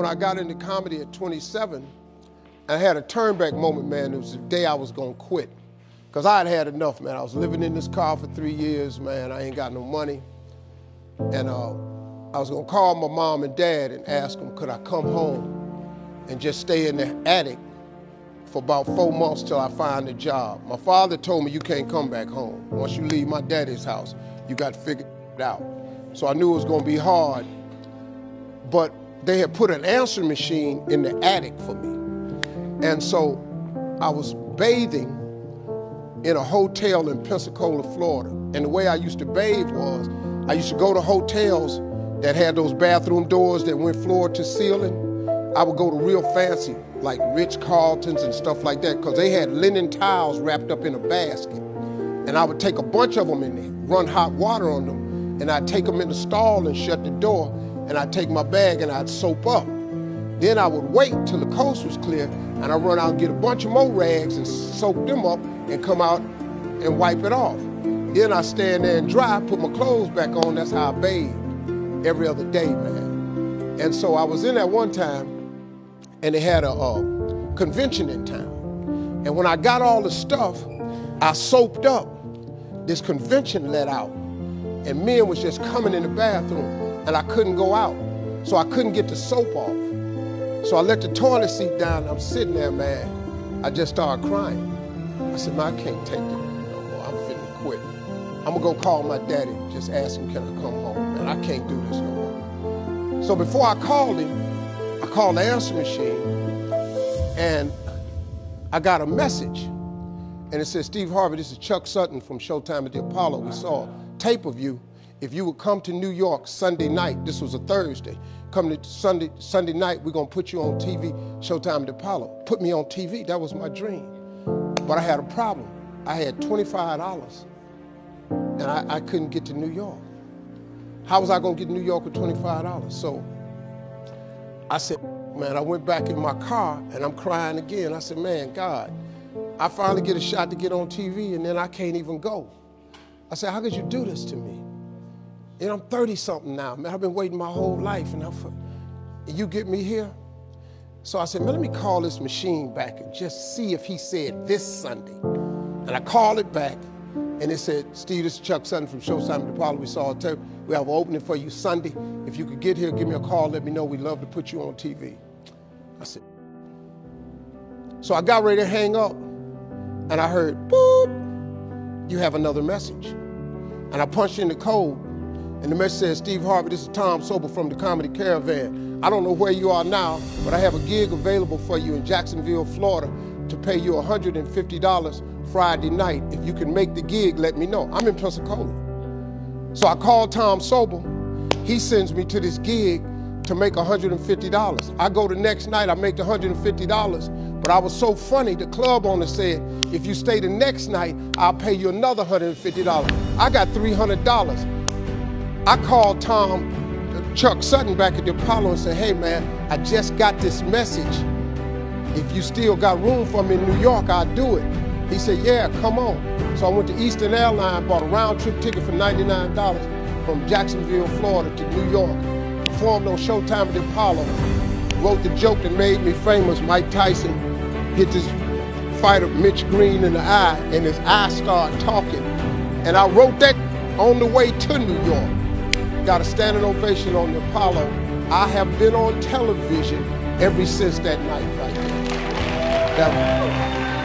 when I got into comedy at 27, I had a turnback moment, man. It was the day I was gonna quit. Cause I had had enough, man. I was living in this car for three years, man. I ain't got no money. And uh, I was gonna call my mom and dad and ask them, could I come home and just stay in the attic for about four months till I find a job. My father told me you can't come back home. Once you leave my daddy's house, you got to figure it out. So I knew it was gonna be hard. But they had put an answer machine in the attic for me. And so I was bathing in a hotel in Pensacola, Florida. And the way I used to bathe was I used to go to hotels that had those bathroom doors that went floor to ceiling. I would go to real fancy, like Ritz Carltons and stuff like that, because they had linen towels wrapped up in a basket. And I would take a bunch of them and run hot water on them, and I'd take them in the stall and shut the door, and I'd take my bag and I'd soap up. Then I would wait till the coast was clear, and I'd run out and get a bunch of more rags and soak them up and come out and wipe it off. Then I stand there and dry, put my clothes back on. That's how I bathed every other day, man. And so I was in there one time, and they had a, a convention in town. And when I got all the stuff, I soaped up. This convention let out, and men was just coming in the bathroom, and I couldn't go out, so I couldn't get the soap off. So I let the toilet seat down. I'm sitting there, man. I just started crying. I said, man, I can't take it no more. I'm finna quit. I'm gonna go call my daddy, just ask him, can I come home? Man, I can't do this no more. So before I called him, I called the answer machine, and I got a message. And it said, Steve Harvey, this is Chuck Sutton from Showtime at the Apollo. We saw a tape of you. If you would come to New York Sunday night, this was a Thursday, come to Sunday, Sunday night, we're gonna put you on TV, Showtime at Apollo. Put me on TV, that was my dream. But I had a problem. I had $25 and I, I couldn't get to New York. How was I gonna get to New York with $25? So I said, man, I went back in my car and I'm crying again. I said, man, God, I finally get a shot to get on TV and then I can't even go. I said, how could you do this to me? And I'm 30 something now, man. I've been waiting my whole life and, I'm, and you get me here? So I said, man, let me call this machine back and just see if he said this Sunday. And I called it back and it said, Steve, this is Chuck Sutton from Showtime at. We saw it. We have an opening for you Sunday. If you could get here, give me a call, let me know. We'd love to put you on TV. I said, so I got ready to hang up and I heard, boop, you have another message. And I punched in the code, and the message says, Steve Harvey, this is Tom Sobel from the Comedy Caravan. I don't know where you are now, but I have a gig available for you in Jacksonville, Florida to pay you $150 Friday night. If you can make the gig, let me know. I'm in Pensacola. So I called Tom Sobel. He sends me to this gig to make $150. I go the next night, I make the $150. But I was so funny, the club owner said, if you stay the next night, I'll pay you another $150. I got $300. I called Tom, Chuck Sutton back at the Apollo and said, hey man, I just got this message. If you still got room for me in New York, I'll do it. He said, yeah, come on. So I went to Eastern Airline, bought a round trip ticket for $99 from Jacksonville, Florida to New York performed on Showtime at the Apollo. Wrote the joke that made me famous. Mike Tyson hit this fighter Mitch Green in the eye, and his eye started talking. And I wrote that on the way to New York. Got a standing ovation on the Apollo. I have been on television ever since that night right there. That